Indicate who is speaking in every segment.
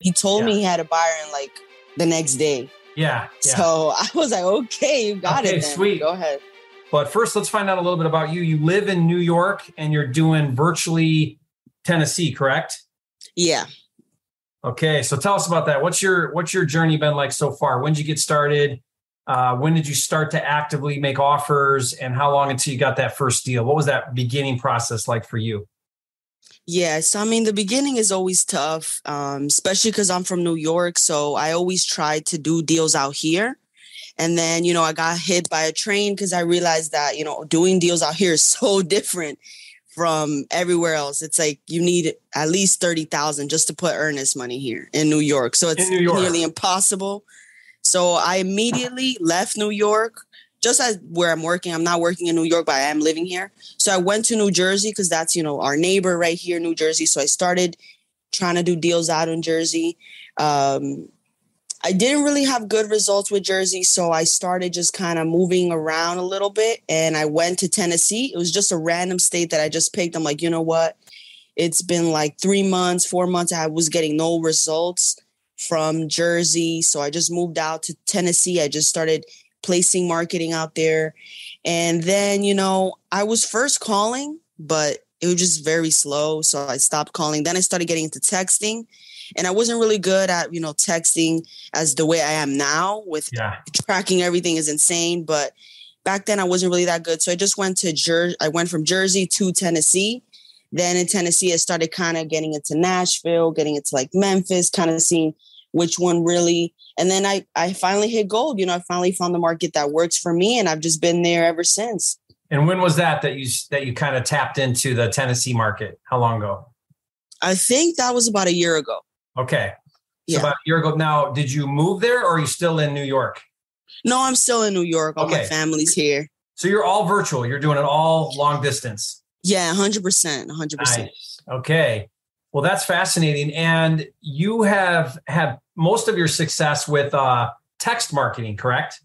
Speaker 1: He told
Speaker 2: Yeah.
Speaker 1: me he had a buyer in like the next day.
Speaker 2: Yeah. yeah.
Speaker 1: So I was like, okay, you got
Speaker 2: Okay,
Speaker 1: it. Then.
Speaker 2: sweet.
Speaker 1: Go ahead.
Speaker 2: But first, let's find out a little bit about you. You live in New York and you're doing virtually Tennessee, correct?
Speaker 1: Yeah.
Speaker 2: Okay, so tell us about that. What's your what's your journey been like so far? When did you get started? Uh, when did you start to actively make offers, and how long until you got that first deal? What was that beginning process like for you?
Speaker 1: Yeah, so I mean, the beginning is always tough, um, especially because I'm from New York. So I always try to do deals out here. And then, you know, I got hit by a train because I realized that, you know, doing deals out here is so different from everywhere else. It's like you need at least 30,000 just to put earnest money here in New York. So it's nearly impossible. So I immediately left New York, just as where I'm working. I'm not working in New York, but I am living here. So I went to New Jersey because that's, you know, our neighbor right here, New Jersey. So I started trying to do deals out in Jersey. Um, I didn't really have good results with Jersey, so I started just kind of moving around a little bit. And I went to Tennessee. It was just a random state that I just picked. I'm like, you know what? It's been like three months, four months. I was getting no results from Jersey, so I just moved out to Tennessee. I just started placing marketing out there, and then you know I was first calling, but it was just very slow. So I stopped calling. Then I started getting into texting and I wasn't really good at, you know, texting as the way I am now with
Speaker 2: Yeah,
Speaker 1: tracking everything is insane. But back then I wasn't really that good. So I just went to Jersey. I went from Jersey to Tennessee. Then in Tennessee, I started kind of getting into Nashville, getting into like Memphis, kind of seeing which one really. And then I, I finally hit gold. You know, I finally found the market that works for me, and I've just been there ever since.
Speaker 2: and when was that that you that you kind of tapped into the Tennessee market? How long ago?
Speaker 1: I think that was about a year ago.
Speaker 2: Okay, so
Speaker 1: Yeah.
Speaker 2: about a year ago. Now, did you move there, or are you still in New York?
Speaker 1: No, I'm still in New York. All my
Speaker 2: Okay.
Speaker 1: family's here.
Speaker 2: So you're all virtual. You're doing it all long distance.
Speaker 1: Yeah, hundred percent, hundred percent.
Speaker 2: Nice. Okay. Well, that's fascinating. And you have had most of your success with uh, text marketing, correct?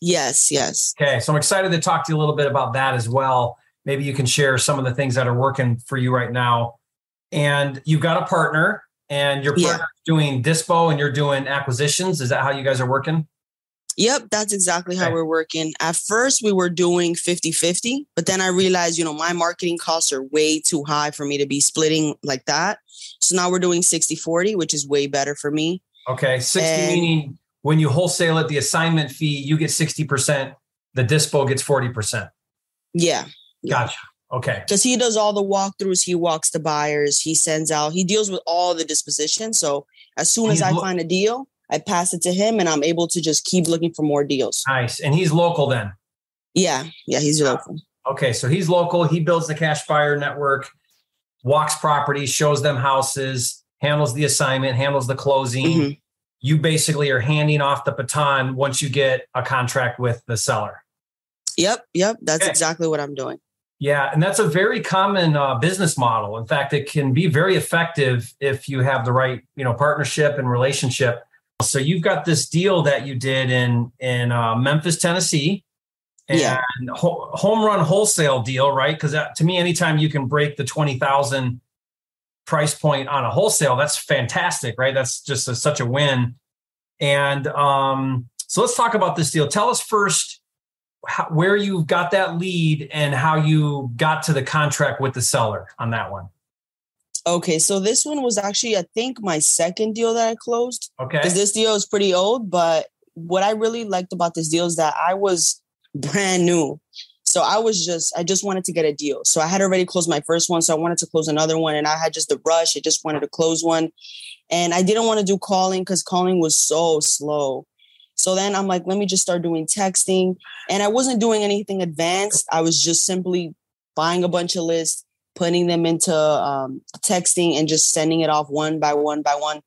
Speaker 1: Yes, yes.
Speaker 2: Okay. So I'm excited to talk to you a little bit about that as well. Maybe you can share some of the things that are working for you right now. And you've got a partner, and your
Speaker 1: Yeah.
Speaker 2: partner's doing dispo and you're doing acquisitions. Is that how you guys are working?
Speaker 1: Yep, that's exactly how
Speaker 2: Okay.
Speaker 1: we're working. At first, we were doing 50 50, but then I realized, you know, my marketing costs are way too high for me to be splitting like that. So now we're doing 60 40, which is way better for me.
Speaker 2: Okay. 60
Speaker 1: And-
Speaker 2: meaning when you wholesale it, the assignment fee, you get 60%, the dispo gets 40%.
Speaker 1: Yeah. Yeah.
Speaker 2: Gotcha. Okay.
Speaker 1: Because he does all the walkthroughs, he walks the buyers, he sends out, he deals with all the disposition. So as soon as
Speaker 2: He's
Speaker 1: I
Speaker 2: lo-
Speaker 1: find a deal, I pass it to him and I'm able to just keep looking for more deals.
Speaker 2: Nice. And he's local then.
Speaker 1: Yeah. Yeah. He's local.
Speaker 2: Okay, so he's local. He builds the cash buyer network, walks properties, shows them houses, handles the assignment, handles the closing.
Speaker 1: Mhm.
Speaker 2: You basically are handing off the baton once you get a contract with the seller.
Speaker 1: Yep. Yep. That's
Speaker 2: Okay.
Speaker 1: exactly what I'm doing.
Speaker 2: Yeah, and that's a very common uh, business model. In fact, it can be very effective if you have the right, you know, partnership and relationship. So you've got this deal that you did in in uh, Memphis, Tennessee, and
Speaker 1: Yeah.
Speaker 2: ho- home run wholesale deal, right? Because to me, anytime you can break the twenty thousand price point on a wholesale, that's fantastic, right? That's just a, such a win. And um, so let's talk about this deal. Tell us first how, where you got that lead and how you got to the contract with the seller on that one.
Speaker 1: Okay, so this one was actually, I think, my second deal that I closed.
Speaker 2: Okay.
Speaker 1: Because this deal is pretty old, but what I really liked about this deal is that I was brand new. So I was just, I just wanted to get a deal. So I had already closed my first one. So I wanted to close another one. And I had just the rush. I just wanted to close one. And I didn't want to do calling because calling was so slow. So then I'm like, let me just start doing texting. And I wasn't doing anything advanced. I was just simply buying a bunch of lists, putting them into um, texting and just sending it off one by one by one.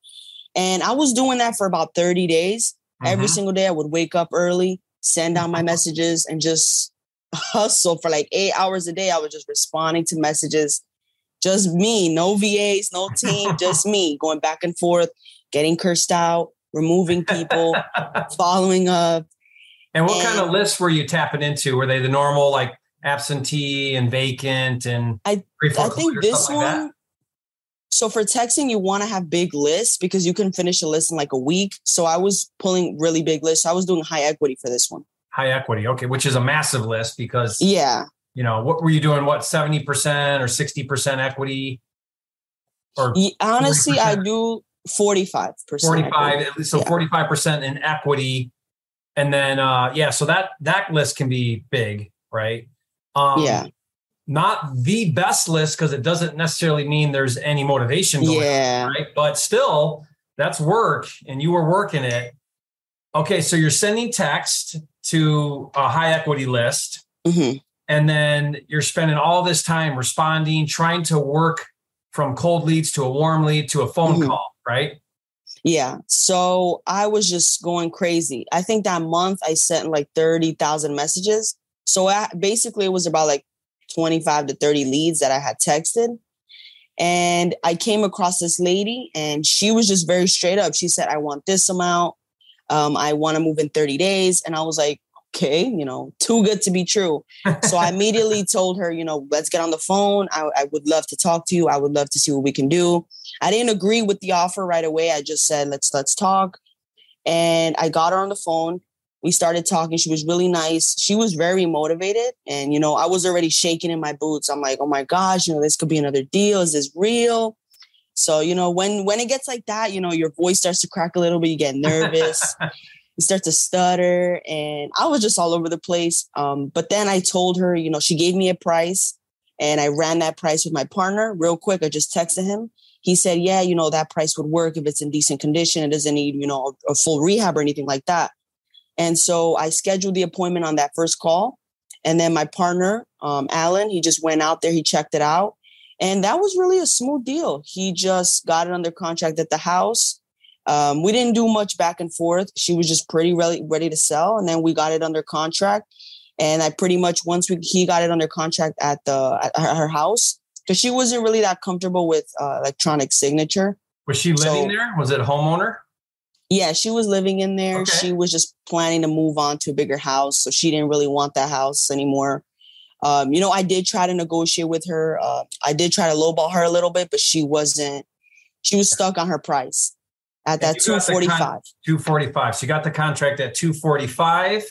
Speaker 1: And I was doing that for about 30 days. Every
Speaker 2: Mhm.
Speaker 1: single day, I would wake up early, send out my messages, and just hustle for like eight hours a day. I was just responding to messages. Just me, no VAs, no team, just me going back and forth, getting cursed out, removing people, following up.
Speaker 2: and what kind of lists were you tapping into? Were they the normal like absentee and vacant and
Speaker 1: I- I think this
Speaker 2: stuff like that?
Speaker 1: one, So for texting, you want to have big lists because you can finish a list in like a week. So I was pulling really big lists. I was doing high equity for this one.
Speaker 2: High equity, okay, which is a massive list because
Speaker 1: yeah,
Speaker 2: you know what were you doing? What seventy percent or sixty percent equity?
Speaker 1: Or honestly, 40%? I do forty five percent.
Speaker 2: Forty five, so forty five percent in equity, and then uh yeah, so that that list can be big, right?
Speaker 1: Um, yeah
Speaker 2: not the best list because it doesn't necessarily mean there's any motivation going yeah. on, right? But still, that's work and you were working it. Okay, so you're sending text to a high equity list.
Speaker 1: Mm-hmm.
Speaker 2: And then you're spending all this time responding, trying to work from cold leads to a warm lead to a phone mm-hmm. call, right?
Speaker 1: Yeah. So I was just going crazy. I think that month I sent like 30,000 messages. So I, basically, it was about like 25 to 30 leads that I had texted. And I came across this lady and she was just very straight up. She said, I want this amount. Um, I want to move in 30 days. And I was like, okay, you know, too good to be true. so I immediately told her, you know, let's get on the phone. I, I, would love to talk to you. I would love to see what we can do. I didn't agree with the offer right away. I just said, let's let's talk. And I got her on the phone we started talking. She was really nice. She was very motivated. And, you know, I was already shaking in my boots. I'm like, oh my gosh, you know, this could be another deal. Is this real? So, you know, when when it gets like that, you know, your voice starts to crack a little bit, you get nervous, you start to stutter. And I was just all over the place. Um, but then I told her, you know, she gave me a price and I ran that price with my partner real quick. I just texted him. He said, Yeah, you know, that price would work if it's in decent condition. It doesn't need, you know, a full rehab or anything like that. And so I scheduled the appointment on that first call. And then my partner, um, Alan, he just went out there, he checked it out. And that was really a smooth deal. He just got it under contract at the house. Um, we didn't do much back and forth. She was just pretty ready, ready to sell. And then we got it under contract. And I pretty much, once we, he got it under contract at the, at her house, because she wasn't really that comfortable with uh, electronic signature.
Speaker 2: Was she living so, there? Was it a homeowner?
Speaker 1: Yeah, she was living in there. Okay. She was just planning to move on to a bigger house. So she didn't really want that house anymore. Um, you know, I did try to negotiate with her. Uh, I did try to lowball her a little bit, but she wasn't, she was stuck on her price at that 245. Con-
Speaker 2: 245. So you got the contract at 245.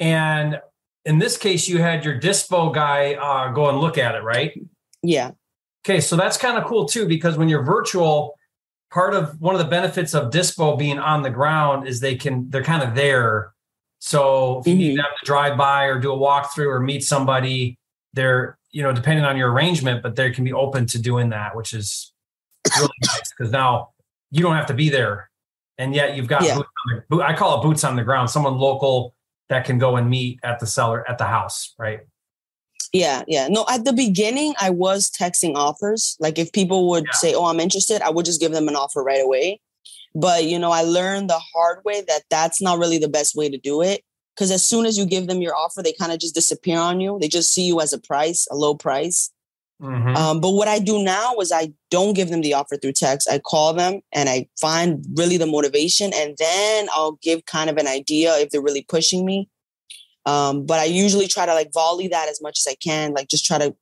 Speaker 2: And in this case, you had your dispo guy uh, go and look at it, right?
Speaker 1: Yeah.
Speaker 2: Okay. So that's kind of cool too, because when you're virtual, part of one of the benefits of dispo being on the ground is they can they're kind of there so if you mm-hmm. need them to drive by or do a walkthrough or meet somebody they're you know depending on your arrangement but they can be open to doing that which is really nice because now you don't have to be there and yet you've got yeah. the, i call it boots on the ground someone local that can go and meet at the seller at the house right
Speaker 1: yeah, yeah. No, at the beginning, I was texting offers. Like if people would yeah. say, "Oh, I'm interested," I would just give them an offer right away. But you know, I learned the hard way that that's not really the best way to do it. Because as soon as you give them your offer, they kind of just disappear on you. They just see you as a price, a low price. Mm-hmm. Um, but what I do now is I don't give them the offer through text. I call them and I find really the motivation, and then I'll give kind of an idea if they're really pushing me. Um, but I usually try to like volley that as much as I can, like just try to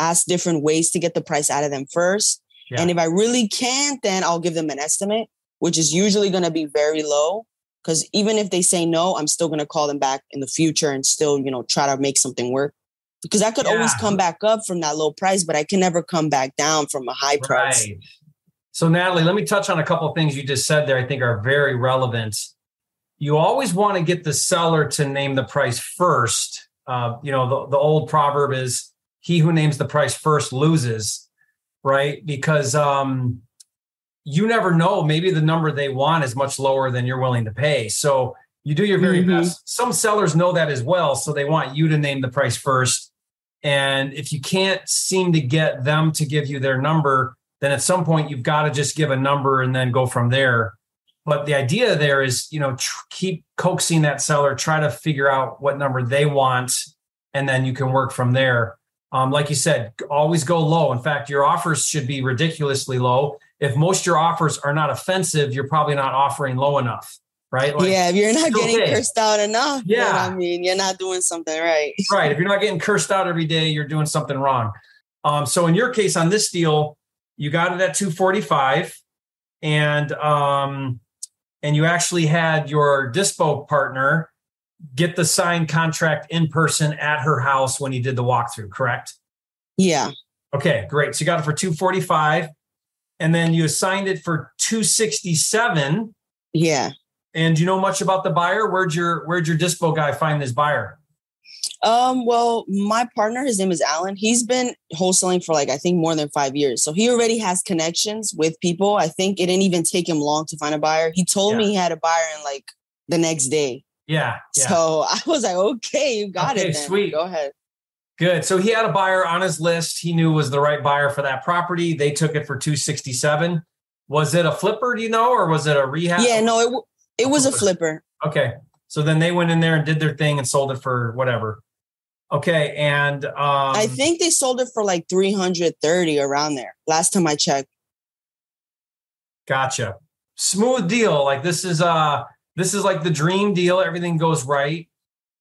Speaker 1: ask different ways to get the price out of them first. Yeah. And if I really can't, then I'll give them an estimate, which is usually going to be very low. Because even if they say no, I'm still going to call them back in the future and still, you know, try to make something work. Because I could yeah. always come back up from that low price, but I can never come back down from a high price. Right.
Speaker 2: So, Natalie, let me touch on a couple of things you just said there. I think are very relevant you always want to get the seller to name the price first. Uh, you know, the, the old proverb is he who names the price first loses, right? Because um, you never know. Maybe the number they want is much lower than you're willing to pay. So you do your very mm-hmm. best. Some sellers know that as well. So they want you to name the price first. And if you can't seem to get them to give you their number, then at some point you've got to just give a number and then go from there. But the idea there is, you know, tr- keep coaxing that seller, try to figure out what number they want, and then you can work from there. Um, like you said, always go low. In fact, your offers should be ridiculously low. If most your offers are not offensive, you're probably not offering low enough, right?
Speaker 1: Like, yeah, if you're not getting cursed out enough, yeah, I mean, you're not doing something right.
Speaker 2: right. If you're not getting cursed out every day, you're doing something wrong. Um, so in your case on this deal, you got it at 245 and um and you actually had your dispo partner get the signed contract in person at her house when he did the walkthrough, correct?
Speaker 1: Yeah.
Speaker 2: Okay, great. So you got it for 245 and then you assigned it for 267.
Speaker 1: Yeah.
Speaker 2: And do you know much about the buyer? Where'd your where'd your dispo guy find this buyer?
Speaker 1: Um, well, my partner, his name is Alan. He's been wholesaling for like I think more than five years. So he already has connections with people. I think it didn't even take him long to find a buyer. He told yeah. me he had a buyer in like the next day.
Speaker 2: Yeah, yeah.
Speaker 1: So I was like, okay, you got
Speaker 2: okay,
Speaker 1: it.
Speaker 2: Then. Sweet.
Speaker 1: Go ahead.
Speaker 2: Good. So he had a buyer on his list. He knew was the right buyer for that property. They took it for 267. Was it a flipper, do you know, or was it a rehab?
Speaker 1: Yeah, no, it it was a flipper.
Speaker 2: Okay. So then they went in there and did their thing and sold it for whatever. Okay, and um,
Speaker 1: I think they sold it for like 330 around there. Last time I checked.
Speaker 2: Gotcha. Smooth deal. Like this is uh this is like the dream deal. Everything goes right.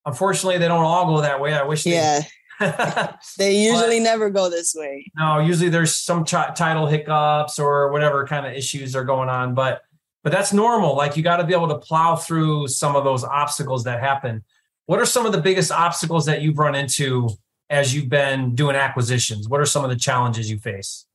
Speaker 2: Unfortunately, they don't all go that way. I wish.
Speaker 1: They, yeah. they usually but, never go this way.
Speaker 2: No, usually there's some ch- title hiccups or whatever kind of issues are going on, but but that's normal. Like you got to be able to plow through some of those obstacles that happen. What are some of the biggest obstacles that you've run into as you've been doing acquisitions? What are some of the challenges you face?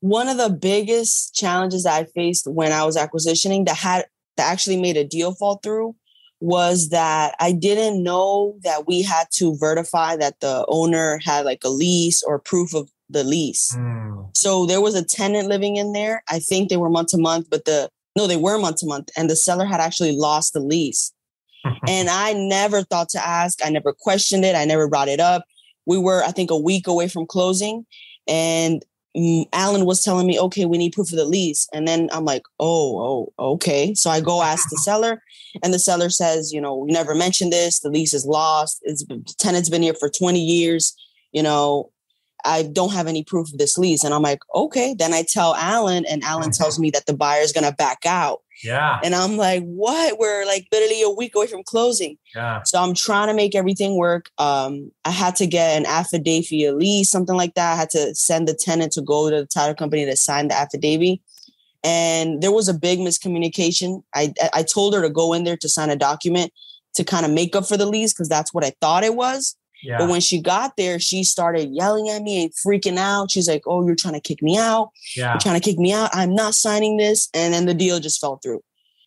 Speaker 1: One of the biggest challenges I faced when I was acquisitioning that had that actually made a deal fall through was that I didn't know that we had to verify that the owner had like a lease or proof of the lease. Mm. So there was a tenant living in there. I think they were month to month, but the no, they were month to month, and the seller had actually lost the lease and I never thought to ask. I never questioned it. I never brought it up. We were, I think, a week away from closing. And mm, Alan was telling me, okay, we need proof of the lease. And then I'm like, oh, oh, okay. So I go ask the seller, and the seller says, you know, we never mentioned this. The lease is lost. It's tenant's been here for 20 years. You know, I don't have any proof of this lease. And I'm like, okay. Then I tell Alan, and Alan tells me that the buyer's going to back out.
Speaker 2: Yeah.
Speaker 1: And I'm like, what? We're like literally a week away from closing.
Speaker 2: Yeah.
Speaker 1: So I'm trying to make everything work. Um, I had to get an affidavit lease, something like that. I had to send the tenant to go to the title company to sign the affidavit. And there was a big miscommunication. I I told her to go in there to sign a document to kind of make up for the lease because that's what I thought it was. Yeah. But when she got there, she started yelling at me and freaking out. She's like, "Oh, you're trying to kick me out.
Speaker 2: Yeah.
Speaker 1: You're trying to kick me out. I'm not signing this." And then the deal just fell through.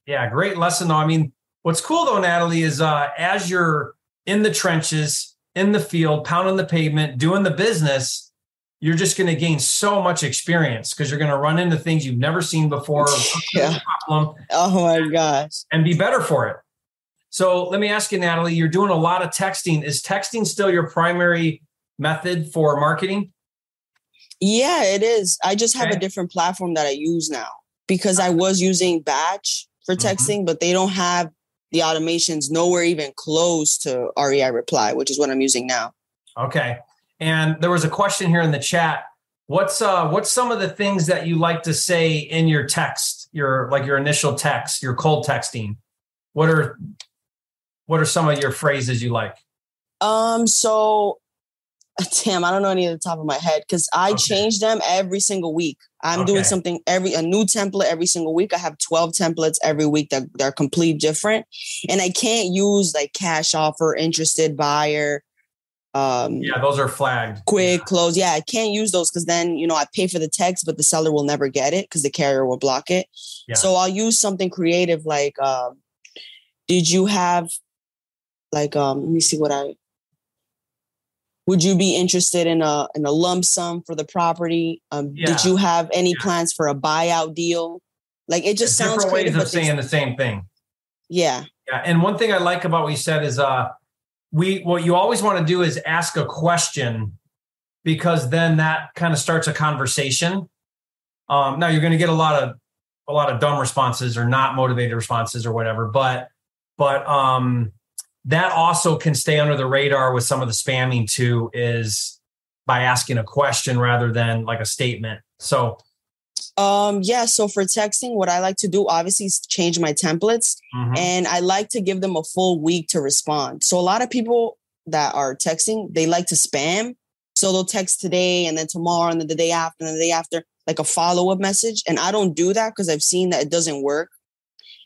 Speaker 2: Yeah, great lesson though. I mean, what's cool though, Natalie, is uh, as you're in the trenches, in the field, pounding the pavement, doing the business, you're just going to gain so much experience because you're going to run into things you've never seen before.
Speaker 1: yeah. Problem, oh my gosh.
Speaker 2: And be better for it. So let me ask you, Natalie, you're doing a lot of texting. Is texting still your primary method for marketing?
Speaker 1: Yeah, it is. I just have okay. a different platform that I use now because I was using Batch for mm-hmm. texting, mm-hmm. but they don't have the automations nowhere even close to REI Reply, which is what I'm using now.
Speaker 2: Okay. And there was a question here in the chat. What's uh what's some of the things that you like to say in your text, your like your initial text, your cold texting? What are what are some of your phrases you like?
Speaker 1: Um, so damn, I don't know any at the top of my head because I okay. change them every single week. I'm okay. doing something every a new template every single week. I have 12 templates every week that they're complete different. And I can't use like cash offer, interested buyer.
Speaker 2: Um, yeah, those are flagged.
Speaker 1: Quick
Speaker 2: yeah.
Speaker 1: close. Yeah, I can't use those because then you know I pay for the text, but the seller will never get it because the carrier will block it. Yeah. So I'll use something creative like, um, did you have like, um, let me see what I. Would you be interested in a in a lump sum for the property? Um, yeah. Did you have any yeah. plans for a buyout deal? Like it just sounds
Speaker 2: different ways of saying the same thing.
Speaker 1: Yeah.
Speaker 2: Yeah, and one thing I like about what you said is, uh, we what you always want to do is ask a question because then that kind of starts a conversation. Um, now you're going to get a lot of a lot of dumb responses or not motivated responses or whatever, but but um, that also can stay under the radar with some of the spamming too is by asking a question rather than like a statement so
Speaker 1: um yeah so for texting what i like to do obviously is change my templates mm-hmm. and i like to give them a full week to respond so a lot of people that are texting they like to spam so they'll text today and then tomorrow and then the day after and the day after like a follow up message. And I don't do that because I've seen that it doesn't work.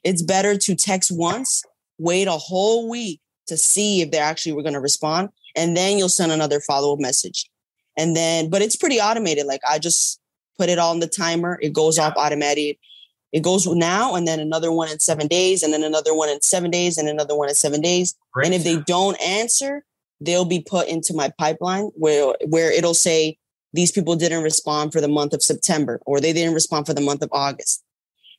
Speaker 1: It's better to text once, wait a whole week to see if they actually were going to respond, and then you'll send another follow up message. And then, but it's pretty automated. Like I just put it on the timer, it goes off automatic. It goes now and then another one in seven days, and then another one in seven days, and another one in seven days. Great. And if they don't answer, they'll be put into my pipeline where where it'll say these people didn't respond for the month of September or they didn't respond for the month of August.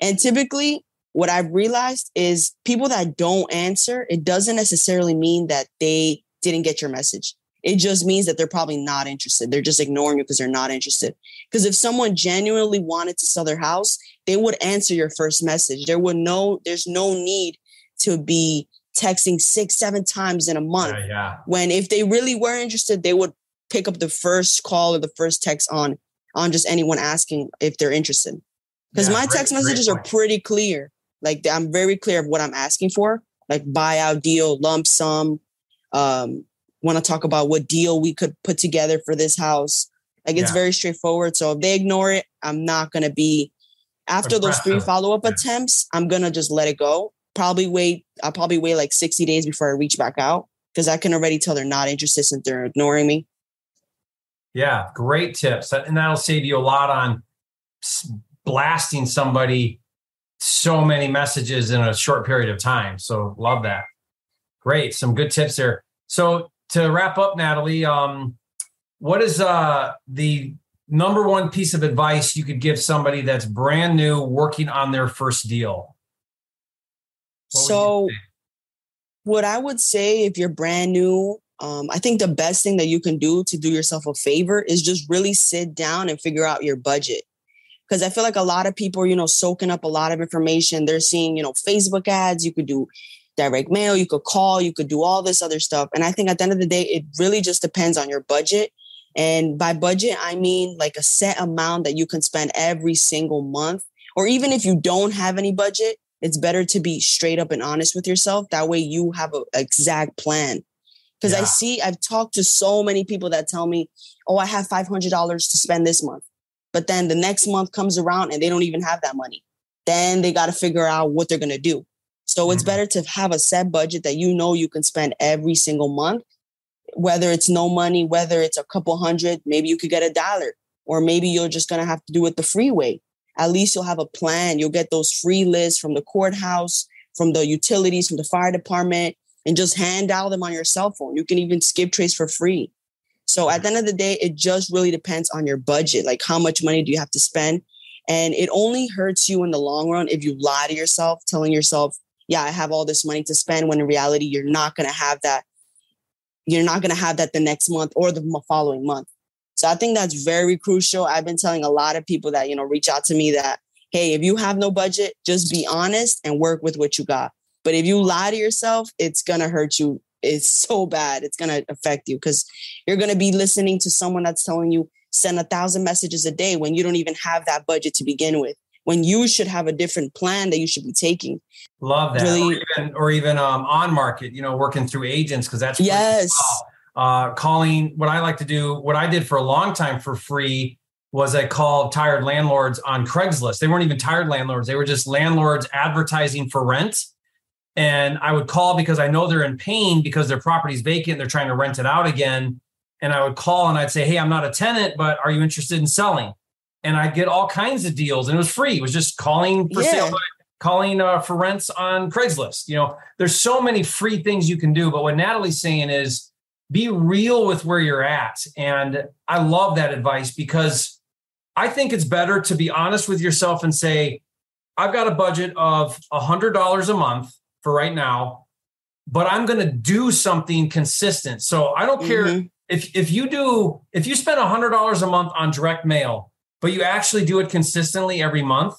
Speaker 1: And typically what I've realized is people that don't answer, it doesn't necessarily mean that they didn't get your message. It just means that they're probably not interested. They're just ignoring you because they're not interested. Because if someone genuinely wanted to sell their house, they would answer your first message. There would no, there's no need to be texting six, seven times in a month.
Speaker 2: Yeah, yeah.
Speaker 1: When if they really were interested, they would pick up the first call or the first text on on just anyone asking if they're interested. Because yeah, my great, text messages are pretty clear. Like I'm very clear of what I'm asking for, like buyout deal, lump sum. Um, want to talk about what deal we could put together for this house. Like it's yeah. very straightforward. So if they ignore it, I'm not gonna be after those three follow up yeah. attempts. I'm gonna just let it go. Probably wait. I'll probably wait like 60 days before I reach back out because I can already tell they're not interested since they're ignoring me.
Speaker 2: Yeah, great tips, and that'll save you a lot on blasting somebody so many messages in a short period of time. So love that. Great, some good tips there. So to wrap up, Natalie, um, what is uh, the number one piece of advice you could give somebody that's brand new working on their first deal?
Speaker 1: What so, what I would say if you're brand new, um, I think the best thing that you can do to do yourself a favor is just really sit down and figure out your budget because I feel like a lot of people you know, soaking up a lot of information. They're seeing, you know, Facebook ads, you could do direct mail, you could call, you could do all this other stuff. And I think at the end of the day, it really just depends on your budget. And by budget, I mean like a set amount that you can spend every single month. Or even if you don't have any budget, it's better to be straight up and honest with yourself. That way you have an exact plan. Because yeah. I see, I've talked to so many people that tell me, oh, I have $500 to spend this month. But then the next month comes around and they don't even have that money. Then they got to figure out what they're going to do. So mm-hmm. it's better to have a set budget that you know you can spend every single month, whether it's no money, whether it's a couple hundred, maybe you could get a dollar, or maybe you're just going to have to do it the freeway. At least you'll have a plan. You'll get those free lists from the courthouse, from the utilities, from the fire department, and just hand out them on your cell phone. You can even skip trace for free. So at the end of the day, it just really depends on your budget. Like how much money do you have to spend? And it only hurts you in the long run if you lie to yourself, telling yourself, yeah, I have all this money to spend when in reality you're not going to have that. You're not going to have that the next month or the following month. So I think that's very crucial. I've been telling a lot of people that, you know, reach out to me that, hey, if you have no budget, just be honest and work with what you got. But if you lie to yourself, it's going to hurt you is so bad. It's going to affect you because you're going to be listening to someone that's telling you send a thousand messages a day when you don't even have that budget to begin with. When you should have a different plan that you should be taking.
Speaker 2: Love that. Really, or even, or even um, on market, you know, working through agents because that's
Speaker 1: yes.
Speaker 2: Uh, calling what I like to do, what I did for a long time for free was I called tired landlords on Craigslist. They weren't even tired landlords; they were just landlords advertising for rent and I would call because I know they're in pain because their property's vacant. And they're trying to rent it out again. And I would call and I'd say, Hey, I'm not a tenant, but are you interested in selling? And I'd get all kinds of deals and it was free. It was just calling for yeah. sale, calling uh, for rents on Craigslist. You know, there's so many free things you can do. But what Natalie's saying is be real with where you're at. And I love that advice because I think it's better to be honest with yourself and say, I've got a budget of $100 a month for right now, but I'm going to do something consistent. So I don't care mm-hmm. if if you do if you spend $100 a month on direct mail, but you actually do it consistently every month,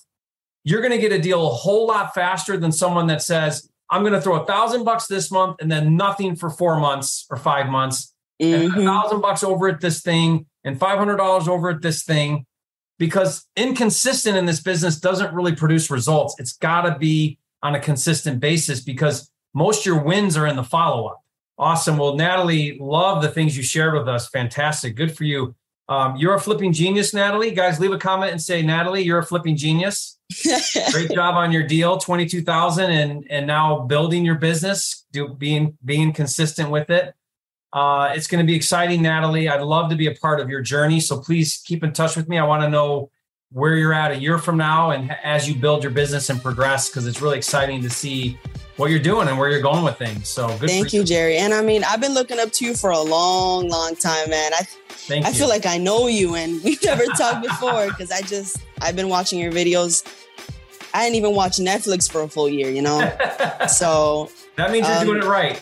Speaker 2: you're going to get a deal a whole lot faster than someone that says, I'm going to throw a thousand bucks this month and then nothing for four months or five months, mm-hmm. and a thousand bucks over at this thing and $500 over at this thing. Because inconsistent in this business doesn't really produce results. It's got to be on a consistent basis because most your wins are in the follow up. Awesome. Well, Natalie, love the things you shared with us. Fantastic. Good for you. Um, you're a flipping genius, Natalie. Guys, leave a comment and say, Natalie, you're a flipping genius. Great job on your deal, twenty two thousand, and and now building your business, do being being consistent with it. Uh, it's going to be exciting, Natalie. I'd love to be a part of your journey. So please keep in touch with me. I want to know where you're at a year from now and as you build your business and progress, because it's really exciting to see what you're doing and where you're going with things. So
Speaker 1: good. Thank you, Jerry. And I mean, I've been looking up to you for a long, long time, man. I Thank I you. feel like I know you and we've never talked before because I just I've been watching your videos. I didn't even watch Netflix for a full year, you know. so
Speaker 2: that means you're um, doing it right.